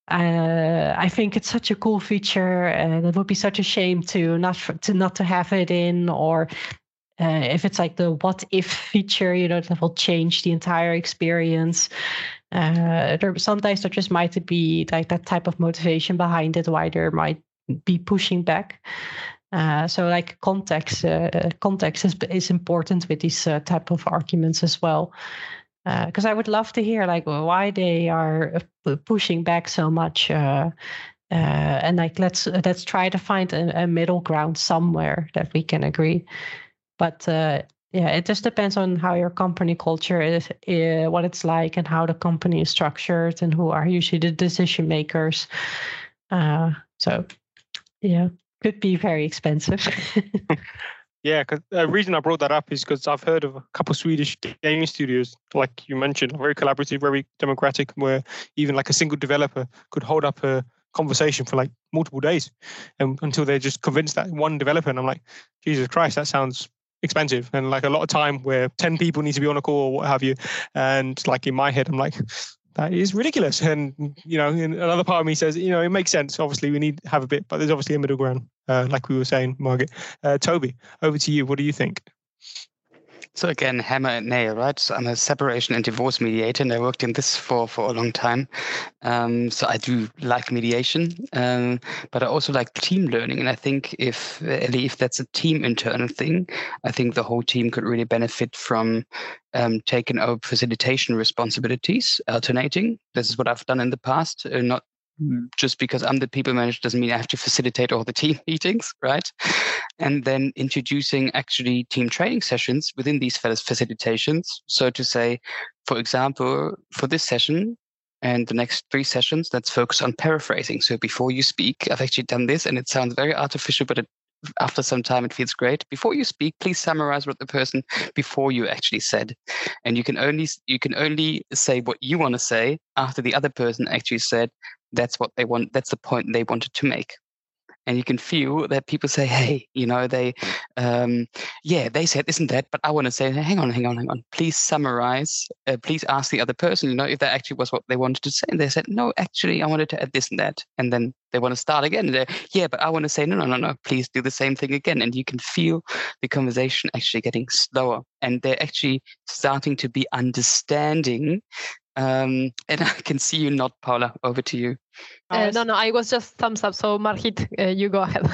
Uh, I think it's such a cool feature, and it would be such a shame to not to not to have it in, or uh, if it's like the what if feature, you know, that will change the entire experience. Uh, there sometimes there just might be like that type of motivation behind it, why there might be pushing back. Uh, so like context, uh, context is is important with these uh, type of arguments as well. Because uh, I would love to hear like why they are uh, pushing back so much, uh, and like let's let's try to find a, a, middle ground somewhere that we can agree. But yeah it just depends on how your company culture is uh, what it's like and how the company is structured and who are usually the decision makers uh, so yeah could be very expensive yeah the reason i brought that up is because i've heard of a couple of swedish gaming studios like you mentioned very collaborative very democratic where even like a single developer could hold up a conversation for like multiple days and until they're just convinced that one developer and i'm like jesus christ that sounds expensive and like a lot of time where 10 people need to be on a call or what have you and like in my head i'm like that is ridiculous. And you know another part of me says you know it makes sense. Obviously we need to have a bit but there's obviously a middle ground uh, like we were saying margaret. Uh, toby over to you. What do you think so again, hammer and nail, right? So I'm a separation and divorce mediator, and I worked in this for for a long time. Um, so I do like mediation, um, but I also like team learning. And I think if Ellie, if that's a team internal thing, I think the whole team could really benefit from um, taking over facilitation responsibilities, alternating. This is what I've done in the past, uh, not just because I'm the people manager doesn't mean I have to facilitate all the team meetings, right? And then introducing actually team training sessions within these facilitations. So to say, for example, for this session and the next three sessions, let's focus on paraphrasing. So before you speak, I've actually done this and it sounds very artificial, but it after some time it feels great before you speak please summarize what the person before you actually said and you can only you can only say what you want to say after the other person actually said that's what they want that's the point they wanted to make. And you can feel that people say hey you know they um, yeah they said isn't that but i want to say hang on hang on hang on please summarize uh, please ask the other person you know if that actually was what they wanted to say. And they said no actually i wanted to add this and that. And then they want to start again and yeah but i want to say no no no no please do the same thing again. And you can feel the conversation actually getting slower and they're actually starting to be understanding um, and I can see you not, Paula. Over to you. Uh, no, no, I was just thumbs up. So Margit, uh, you go ahead.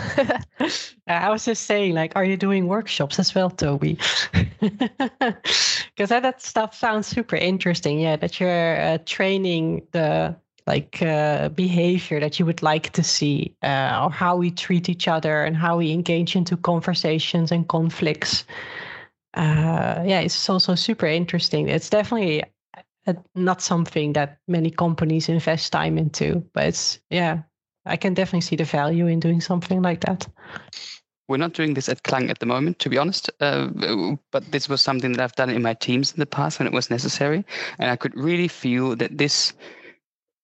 I was just saying, like, are you doing workshops as well, Toby? Because that, that stuff sounds super interesting. Yeah, that you're uh, training the like uh, behavior that you would like to see, uh, or how we treat each other and how we engage into conversations and conflicts. Uh, yeah, it's also super interesting. It's definitely not something that many companies invest time into. But yeah, I can definitely see the value in doing something like that. We're not doing this at Klang at the moment, to be honest. Uh, but this was something that I've done in my teams in the past when it was necessary, and I could really feel that this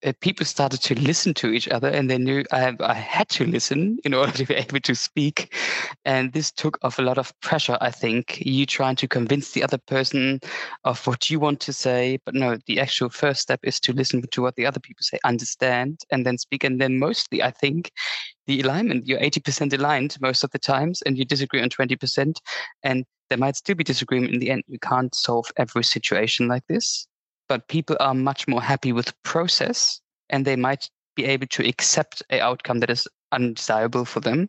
uh, people started to listen to each other and they knew I, I, had to listen in order to be able to speak. And this took off a lot of pressure i think. You trying to convince the other person of what you want to say but no the actual first step is to listen to what the other people say understand and then speak. And then mostly i think the alignment you're 80% aligned most of the times and you disagree on 20% and there might still be disagreement in the end. You can't solve every situation like this but people are much more happy with process and they might be able to accept a outcome that is undesirable for them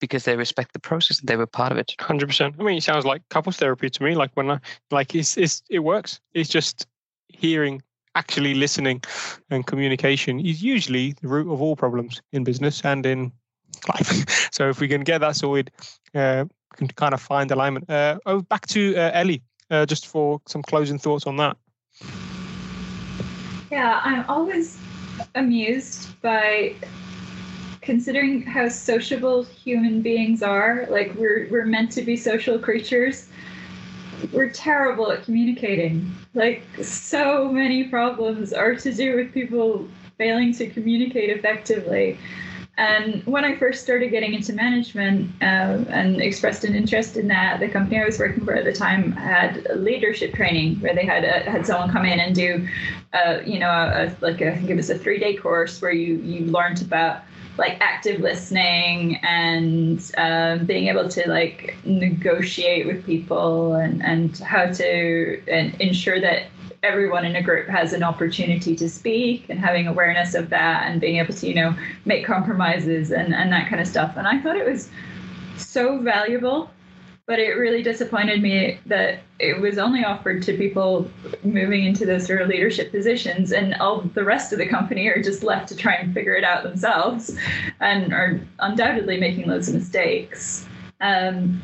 because they respect the process and they were part of it. 100% i mean it sounds like couples therapy to me like when i like it's, it's it works. It's just hearing actually listening and communication is usually the root of all problems in business and in life. So if we can get that sorted uh, we can kind of find alignment. Uh, oh back to uh, ellie uh, just for some closing thoughts on that yeah, I'm always amused by considering how sociable human beings are. Like we're we're meant to be social creatures. We're terrible at communicating. Like so many problems are to do with people failing to communicate effectively. And when I first started getting into management uh, and expressed an interest in that, the company I was working for at the time had leadership training where they had a, had someone come in and do, uh, you know, a, a, like a, I think it was a three day course where you you learned about like active listening and um, being able to like negotiate with people and and how to and ensure that everyone in a group has an opportunity to speak and having awareness of that and being able to, you know, make compromises and, and that kind of stuff. And I thought it was so valuable, but it really disappointed me that it was only offered to people moving into those sort of leadership positions and all the rest of the company are just left to try and figure it out themselves and are undoubtedly making loads of mistakes. Um,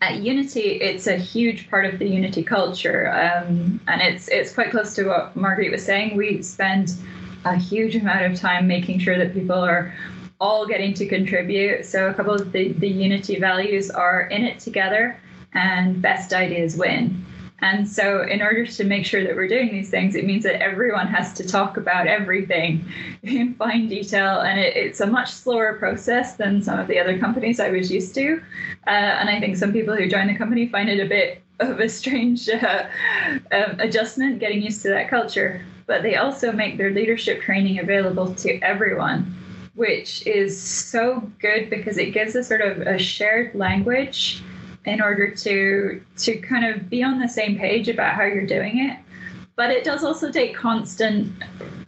at Unity, it's a huge part of the Unity culture, um, and it's it's quite close to what Marguerite was saying. We spend a huge amount of time making sure that people are all getting to contribute. So a couple of the, the Unity values are in it together and best ideas win. And so, in order to make sure that we're doing these things, it means that everyone has to talk about everything in fine detail. And it, it's a much slower process than some of the other companies I was used to. Uh, and I think some people who join the company find it a bit of a strange uh, um, adjustment getting used to that culture. But they also make their leadership training available to everyone, which is so good because it gives a sort of a shared language in order to to kind of be on the same page about how you're doing it. But it does also take constant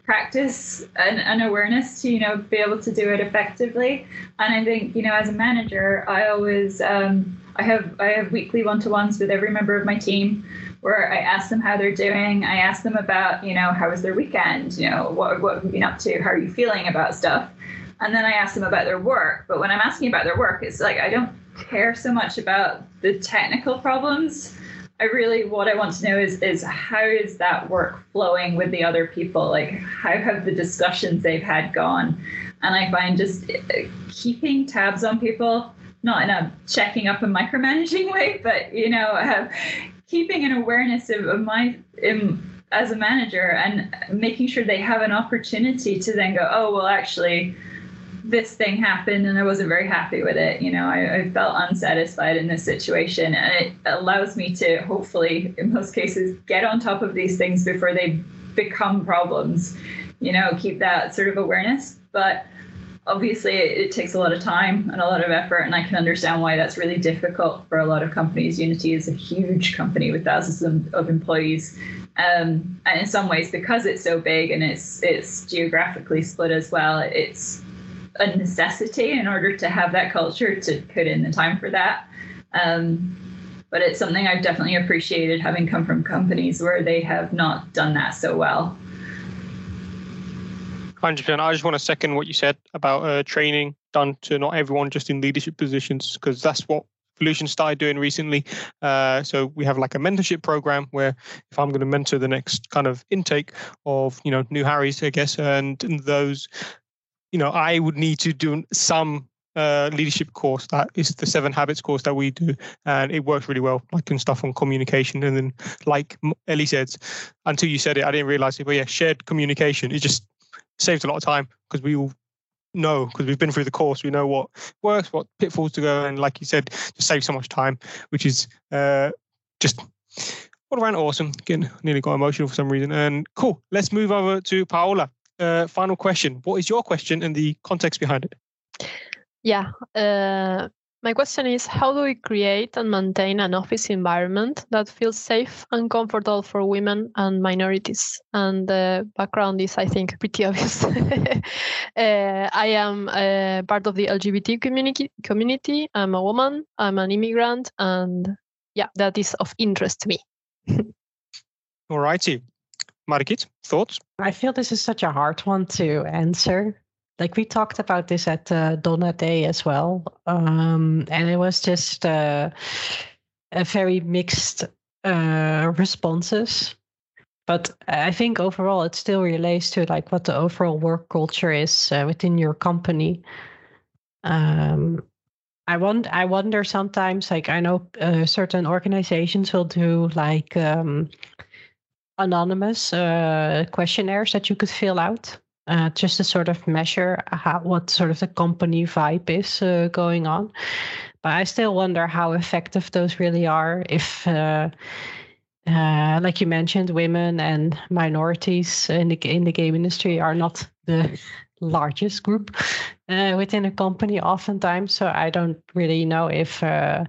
practice and, and, awareness to you know be able to do it effectively. And i think you know as a manager i always um, i have i have weekly one-to-ones with every member of my team where i ask them how they're doing. I ask them about you know how was their weekend? You know what, what have you been up to? How are you feeling about stuff? And then i ask them about their work. But when i'm asking about their work it's like i don't care so much about the technical problems. I really what I want to know is is how is that work flowing with the other people? Like how have the discussions they've had gone? And I find just uh, keeping tabs on people, not in a checking up and micromanaging way, but you know, keeping an awareness of, of my in, as a manager and making sure they have an opportunity to then go, oh well, actually this thing happened and I wasn't very happy with it. You know, I, I, felt unsatisfied in this situation. And it allows me to hopefully, in most cases, get on top of these things before they become problems. You know, keep that sort of awareness. But obviously, it, it takes a lot of time and a lot of effort. And I can understand why that's really difficult for a lot of companies. Unity is a huge company with thousands of, of employees. Um, and in some ways, because it's so big and it's it's geographically split as well, it's a necessity in order to have that culture to put in the time for that. Um, but it's something I've definitely appreciated having come from companies where they have not done that so well. 100%. I just want to second what you said about uh, training done to not everyone just in leadership positions, because that's what Evolution started doing recently. Uh, so we have like a mentorship program where if I'm going to mentor the next kind of intake of you know new Harrys, I guess, and, and those you know, I would need to do some uh, leadership course that is the seven habits course that we do and it works really well like in stuff on communication and then like ellie said until you said it i didn't realize it but yeah shared communication it just saves a lot of time because we all know because we've been through the course. We know what works, what pitfalls to go, and like you said, just save so much time, which is uh, just all around awesome. Again, nearly got emotional for some reason. And cool. Let's move over to Paula. Uh, final question. What is your question and the context behind it? Yeah. Uh, my question is How do we create and maintain an office environment that feels safe and comfortable for women and minorities? And the background is, I think, pretty obvious. uh, I am uh, part of the LGBT community, community. I'm a woman, I'm an immigrant, and yeah, that is of interest to me. All righty. Margit, thoughts? I feel this is such a hard one to answer like we talked about this at uh, Donna Day as well, um, and it was just uh, a very mixed uh, responses. But I think overall, it still relates to like what the overall work culture is uh, within your company. Um, I want I wonder sometimes, like I know uh, certain organizations will do like um, anonymous uh, questionnaires that you could fill out uh, just to sort of measure how, what sort of the company vibe is uh, going on. But I still wonder how effective those really are. If, uh, uh like you mentioned, women and minorities in the in the game industry are not the largest group uh, within a company, oftentimes. So I don't really know if uh,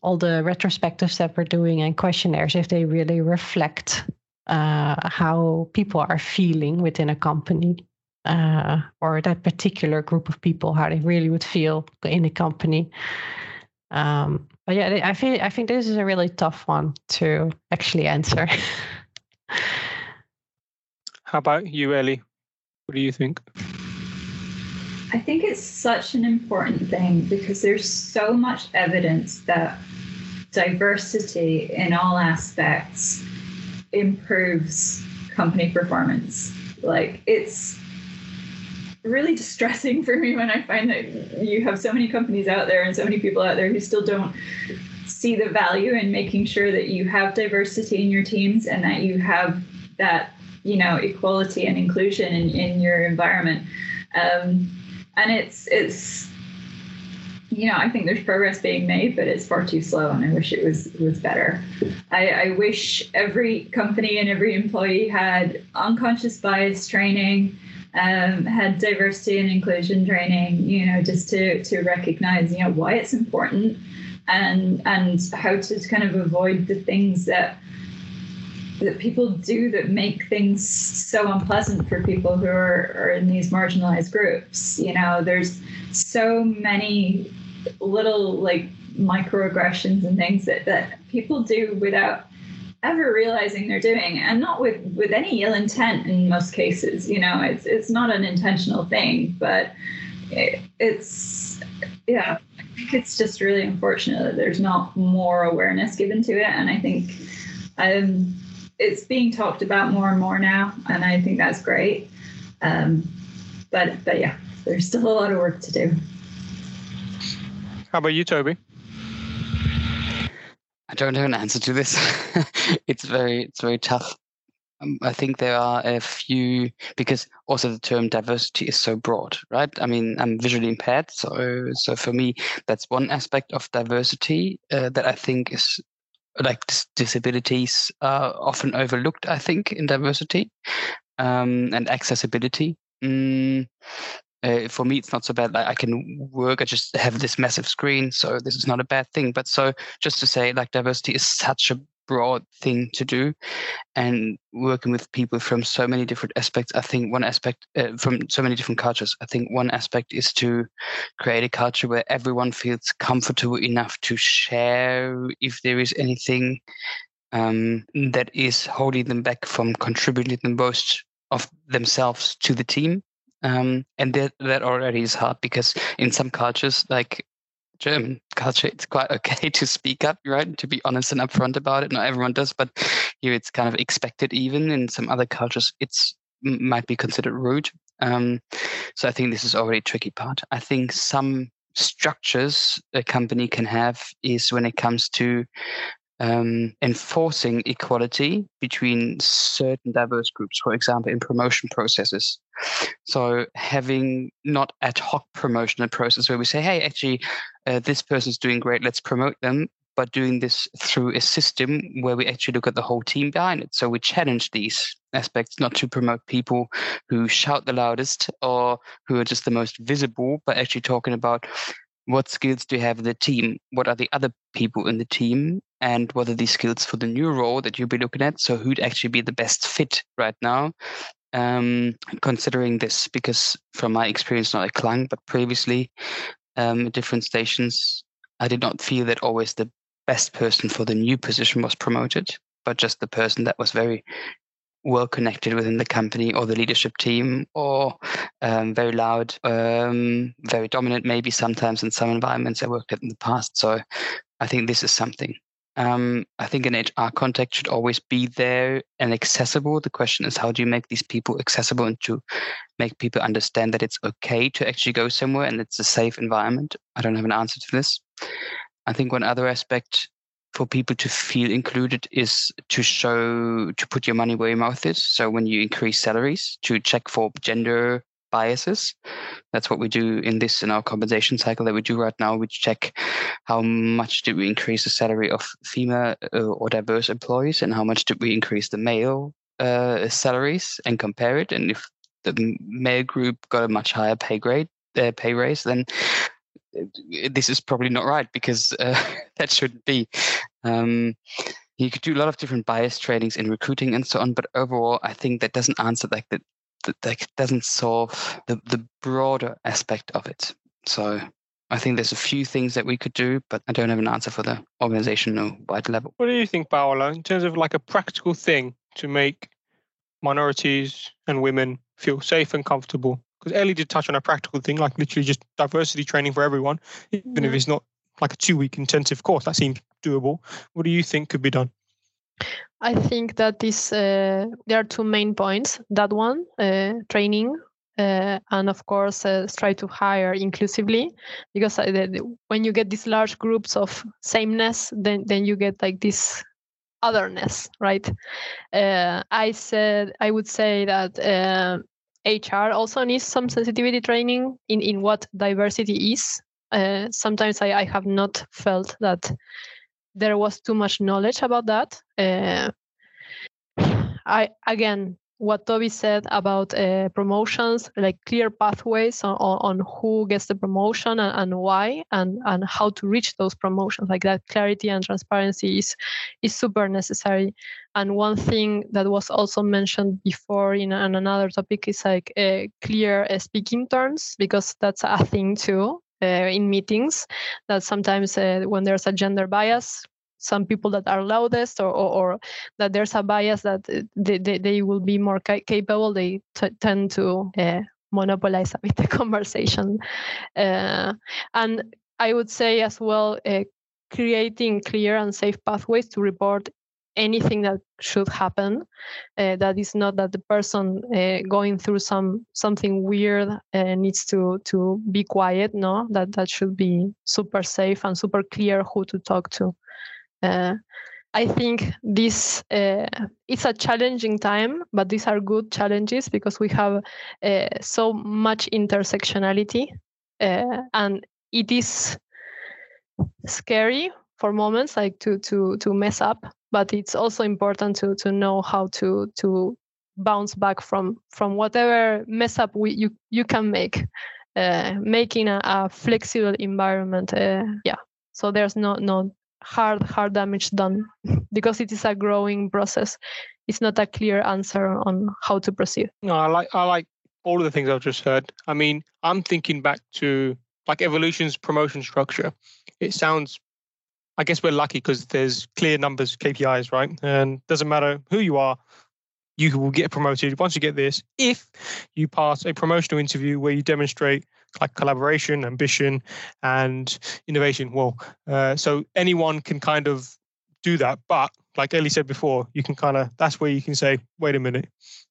all the retrospectives that we're doing and questionnaires if they really reflect uh, how people are feeling within a company uh, or that particular group of people, how they really would feel in a company. Um, but yeah, I feel I think this is a really tough one to actually answer. how about you, Ellie? What do you think? I think it's such an important thing because there's so much evidence that diversity in all aspects improves company performance. Like it's really distressing for me when I find that you have so many companies out there and so many people out there who still don't see the value in making sure that you have diversity in your teams and that you have that you know equality and inclusion in, in your environment um, and it's it's you know, I think there's progress being made, but it's far too slow, and I wish it was was better. I, I wish every company and every employee had unconscious bias training, um, had diversity and inclusion training. You know, just to to recognize you know why it's important, and and how to kind of avoid the things that that people do that make things so unpleasant for people who are, are in these marginalized groups. You know, there's so many little like microaggressions and things that, that people do without ever realizing they're doing and not with with any ill intent in most cases you know it's it's not an intentional thing but it, it's yeah i think it's just really unfortunate that there's not more awareness given to it and i think um it's being talked about more and more now and i think that's great um but but yeah there's still a lot of work to do how about you, Toby? I don't have an answer to this. it's very it's very tough. Um, I think there are a few because also the term diversity is so broad, right? I mean, I'm visually impaired, so so for me, that's one aspect of diversity uh, that I think is like dis- disabilities are often overlooked. I think in diversity um, and accessibility. Mm, uh, for me it's not so bad. Like i can work i just have this massive screen so this is not a bad thing. But so just to say like diversity is such a broad thing to do and working with people from so many different aspects i think one aspect uh, from so many different cultures i think one aspect is to create a culture where everyone feels comfortable enough to share if there is anything um, that is holding them back from contributing the most of themselves to the team um, and that that already is hard because in some cultures, like German culture, it's quite okay to speak up, right? To be honest and upfront about it. Not everyone does, but here it's kind of expected. Even in some other cultures, it's might be considered rude. Um, so I think this is already a tricky part. I think some structures a company can have is when it comes to um, enforcing equality between certain diverse groups, for example, in promotion processes. So having not ad hoc promotional process where we say, hey, actually, uh, this person's doing great, let's promote them, but doing this through a system where we actually look at the whole team behind it. So we challenge these aspects, not to promote people who shout the loudest or who are just the most visible, but actually talking about what skills do you have in the team? What are the other people in the team? And what are these skills for the new role that you'll be looking at? So who'd actually be the best fit right now? Um, considering this, because from my experience, not at Klang, but previously um, at different stations, I did not feel that always the best person for the new position was promoted, but just the person that was very well connected within the company or the leadership team or um, very loud, um, very dominant, maybe sometimes in some environments I worked at in the past. So I think this is something. Um, I think an HR contact should always be there and accessible. The question is, how do you make these people accessible and to make people understand that it's okay to actually go somewhere and it's a safe environment? I don't have an answer to this. I think one other aspect for people to feel included is to show to put your money where your mouth is. So when you increase salaries, to check for gender biases. That's what we do in this in our compensation cycle that we do right now. We check how much did we increase the salary of female uh, or diverse employees, and how much did we increase the male uh, salaries, and compare it. And if the male group got a much higher pay grade, uh, pay raise, then this is probably not right because uh, that shouldn't be. Um, you could do a lot of different bias trainings in recruiting and so on, but overall, I think that doesn't answer like that. That, doesn't solve the, the broader aspect of it. So I think there's a few things that we could do, but I don't have an answer for the organizational wide level. What do you think, Paula, in terms of like a practical thing to make minorities and women feel safe and comfortable because Ellie did touch on a practical thing, like literally just diversity training for everyone, even if it's not like a two week intensive course. That seems doable. What do you think could be done? I think that this uh, there are two main points. That one, uh, training, uh, and of course, uh, try to hire inclusively, because uh, the, when you get these large groups of sameness, then then you get like this otherness, right? Uh, I said I would say that HR also needs some sensitivity training in, in what diversity is. Uh, sometimes I, I have not felt that there was too much knowledge about that. Uh, I again what Toby said about uh, promotions, like clear pathways on, on, who gets the promotion and, and, why, and, and how to reach those promotions. Like that clarity and transparency is, is super necessary. And one thing that was also mentioned before in, in another topic is like uh, clear uh, speaking terms, because that's a thing too. Uh, in meetings that sometimes uh, when there's a gender bias some people that are loudest or, or, or that there's a bias that uh, they, they, they will be more ca- capable they t- tend to uh, monopolize a bit the conversation and i would say as well creating clear and safe pathways to report anything that should happen uh, that is not that the person uh, going through some something weird uh, needs to to be quiet no? That that should be super safe and super clear who to talk to. Uh, I think this uh, it's a challenging time, but these are good challenges because we have uh, so much intersectionality, and it is scary for moments like to to to mess up. But it's also important to to know how to to bounce back from from whatever mess up we you you can make, uh, making a, a, flexible environment. Uh, yeah. So there's no no hard hard damage done because it is a growing process it's not a clear answer on how to proceed no i like i like all of the things i've just heard i mean i'm thinking back to like evolution's promotion structure it sounds i guess we're lucky because there's clear numbers kpis right and doesn't matter who you are you will get promoted once you get this if you pass a promotional interview where you demonstrate like collaboration, ambition, and innovation. Well, uh, so anyone can kind of do that, but like Ellie said before, you can kind of that's where you can say, wait a minute,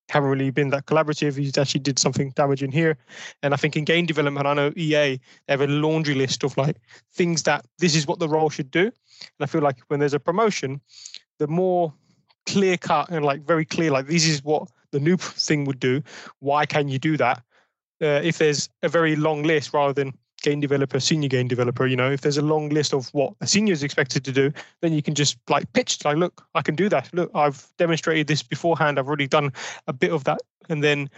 haven't really been that collaborative. You actually did something damaging here. And I think in game development, I know EA they have a laundry list of like things that this is what the role should do. And I feel like when there's a promotion, the more clear cut and like very clear, like this is what the new thing would do. Why can you do that? Uh, if there's a very long list rather than game developer, senior game developer, you know, if there's a long list of what a senior is expected to do, then you can just like pitch, like, look, I can do that. Look, I've demonstrated this beforehand. I've already done a bit of that. And then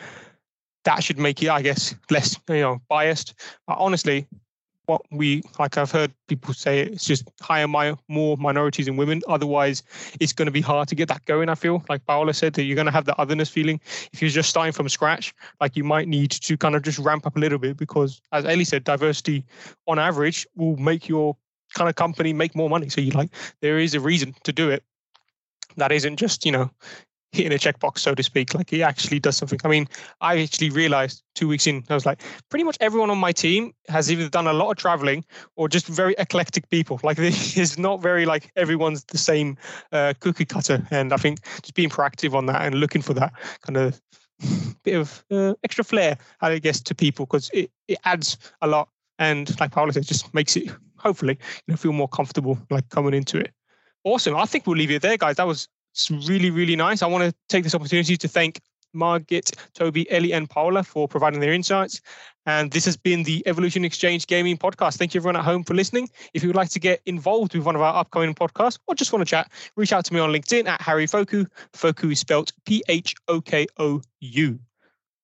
that should make it, I guess, less, you know, biased. Uh, honestly, what we like I've heard people say it's just hire my more minorities and women. Otherwise, it's going to be hard to get that going. I feel like Paula said that you're going to have the otherness feeling if you're just starting from scratch. Like you might need to kind of just ramp up a little bit because, as Ellie said, diversity on average will make your kind of company make more money. So you like there is a reason to do it. That isn't just you know hitting a checkbox, so to speak. Like he actually does something. I mean, I actually realized two weeks in, I was like, pretty much everyone on my team has either done a lot of traveling or just very eclectic people. Like it's not very like everyone's the same uh, cookie cutter. And I think just being proactive on that and looking for that kind of bit of uh, extra flair, I guess, to people because it, it adds a lot. And like Paolo said, just makes it hopefully you know feel more comfortable like coming into it. Awesome. I think we'll leave it there, guys. That was it's really, really nice. I want to take this opportunity to thank Margit, Toby, Ellie, and Paula for providing their insights. And this has been the Evolution Exchange Gaming Podcast. Thank you, everyone at home, for listening. If you would like to get involved with one of our upcoming podcasts or just want to chat, reach out to me on LinkedIn at Harry Phokou. Phokou is spelled P H O K O U.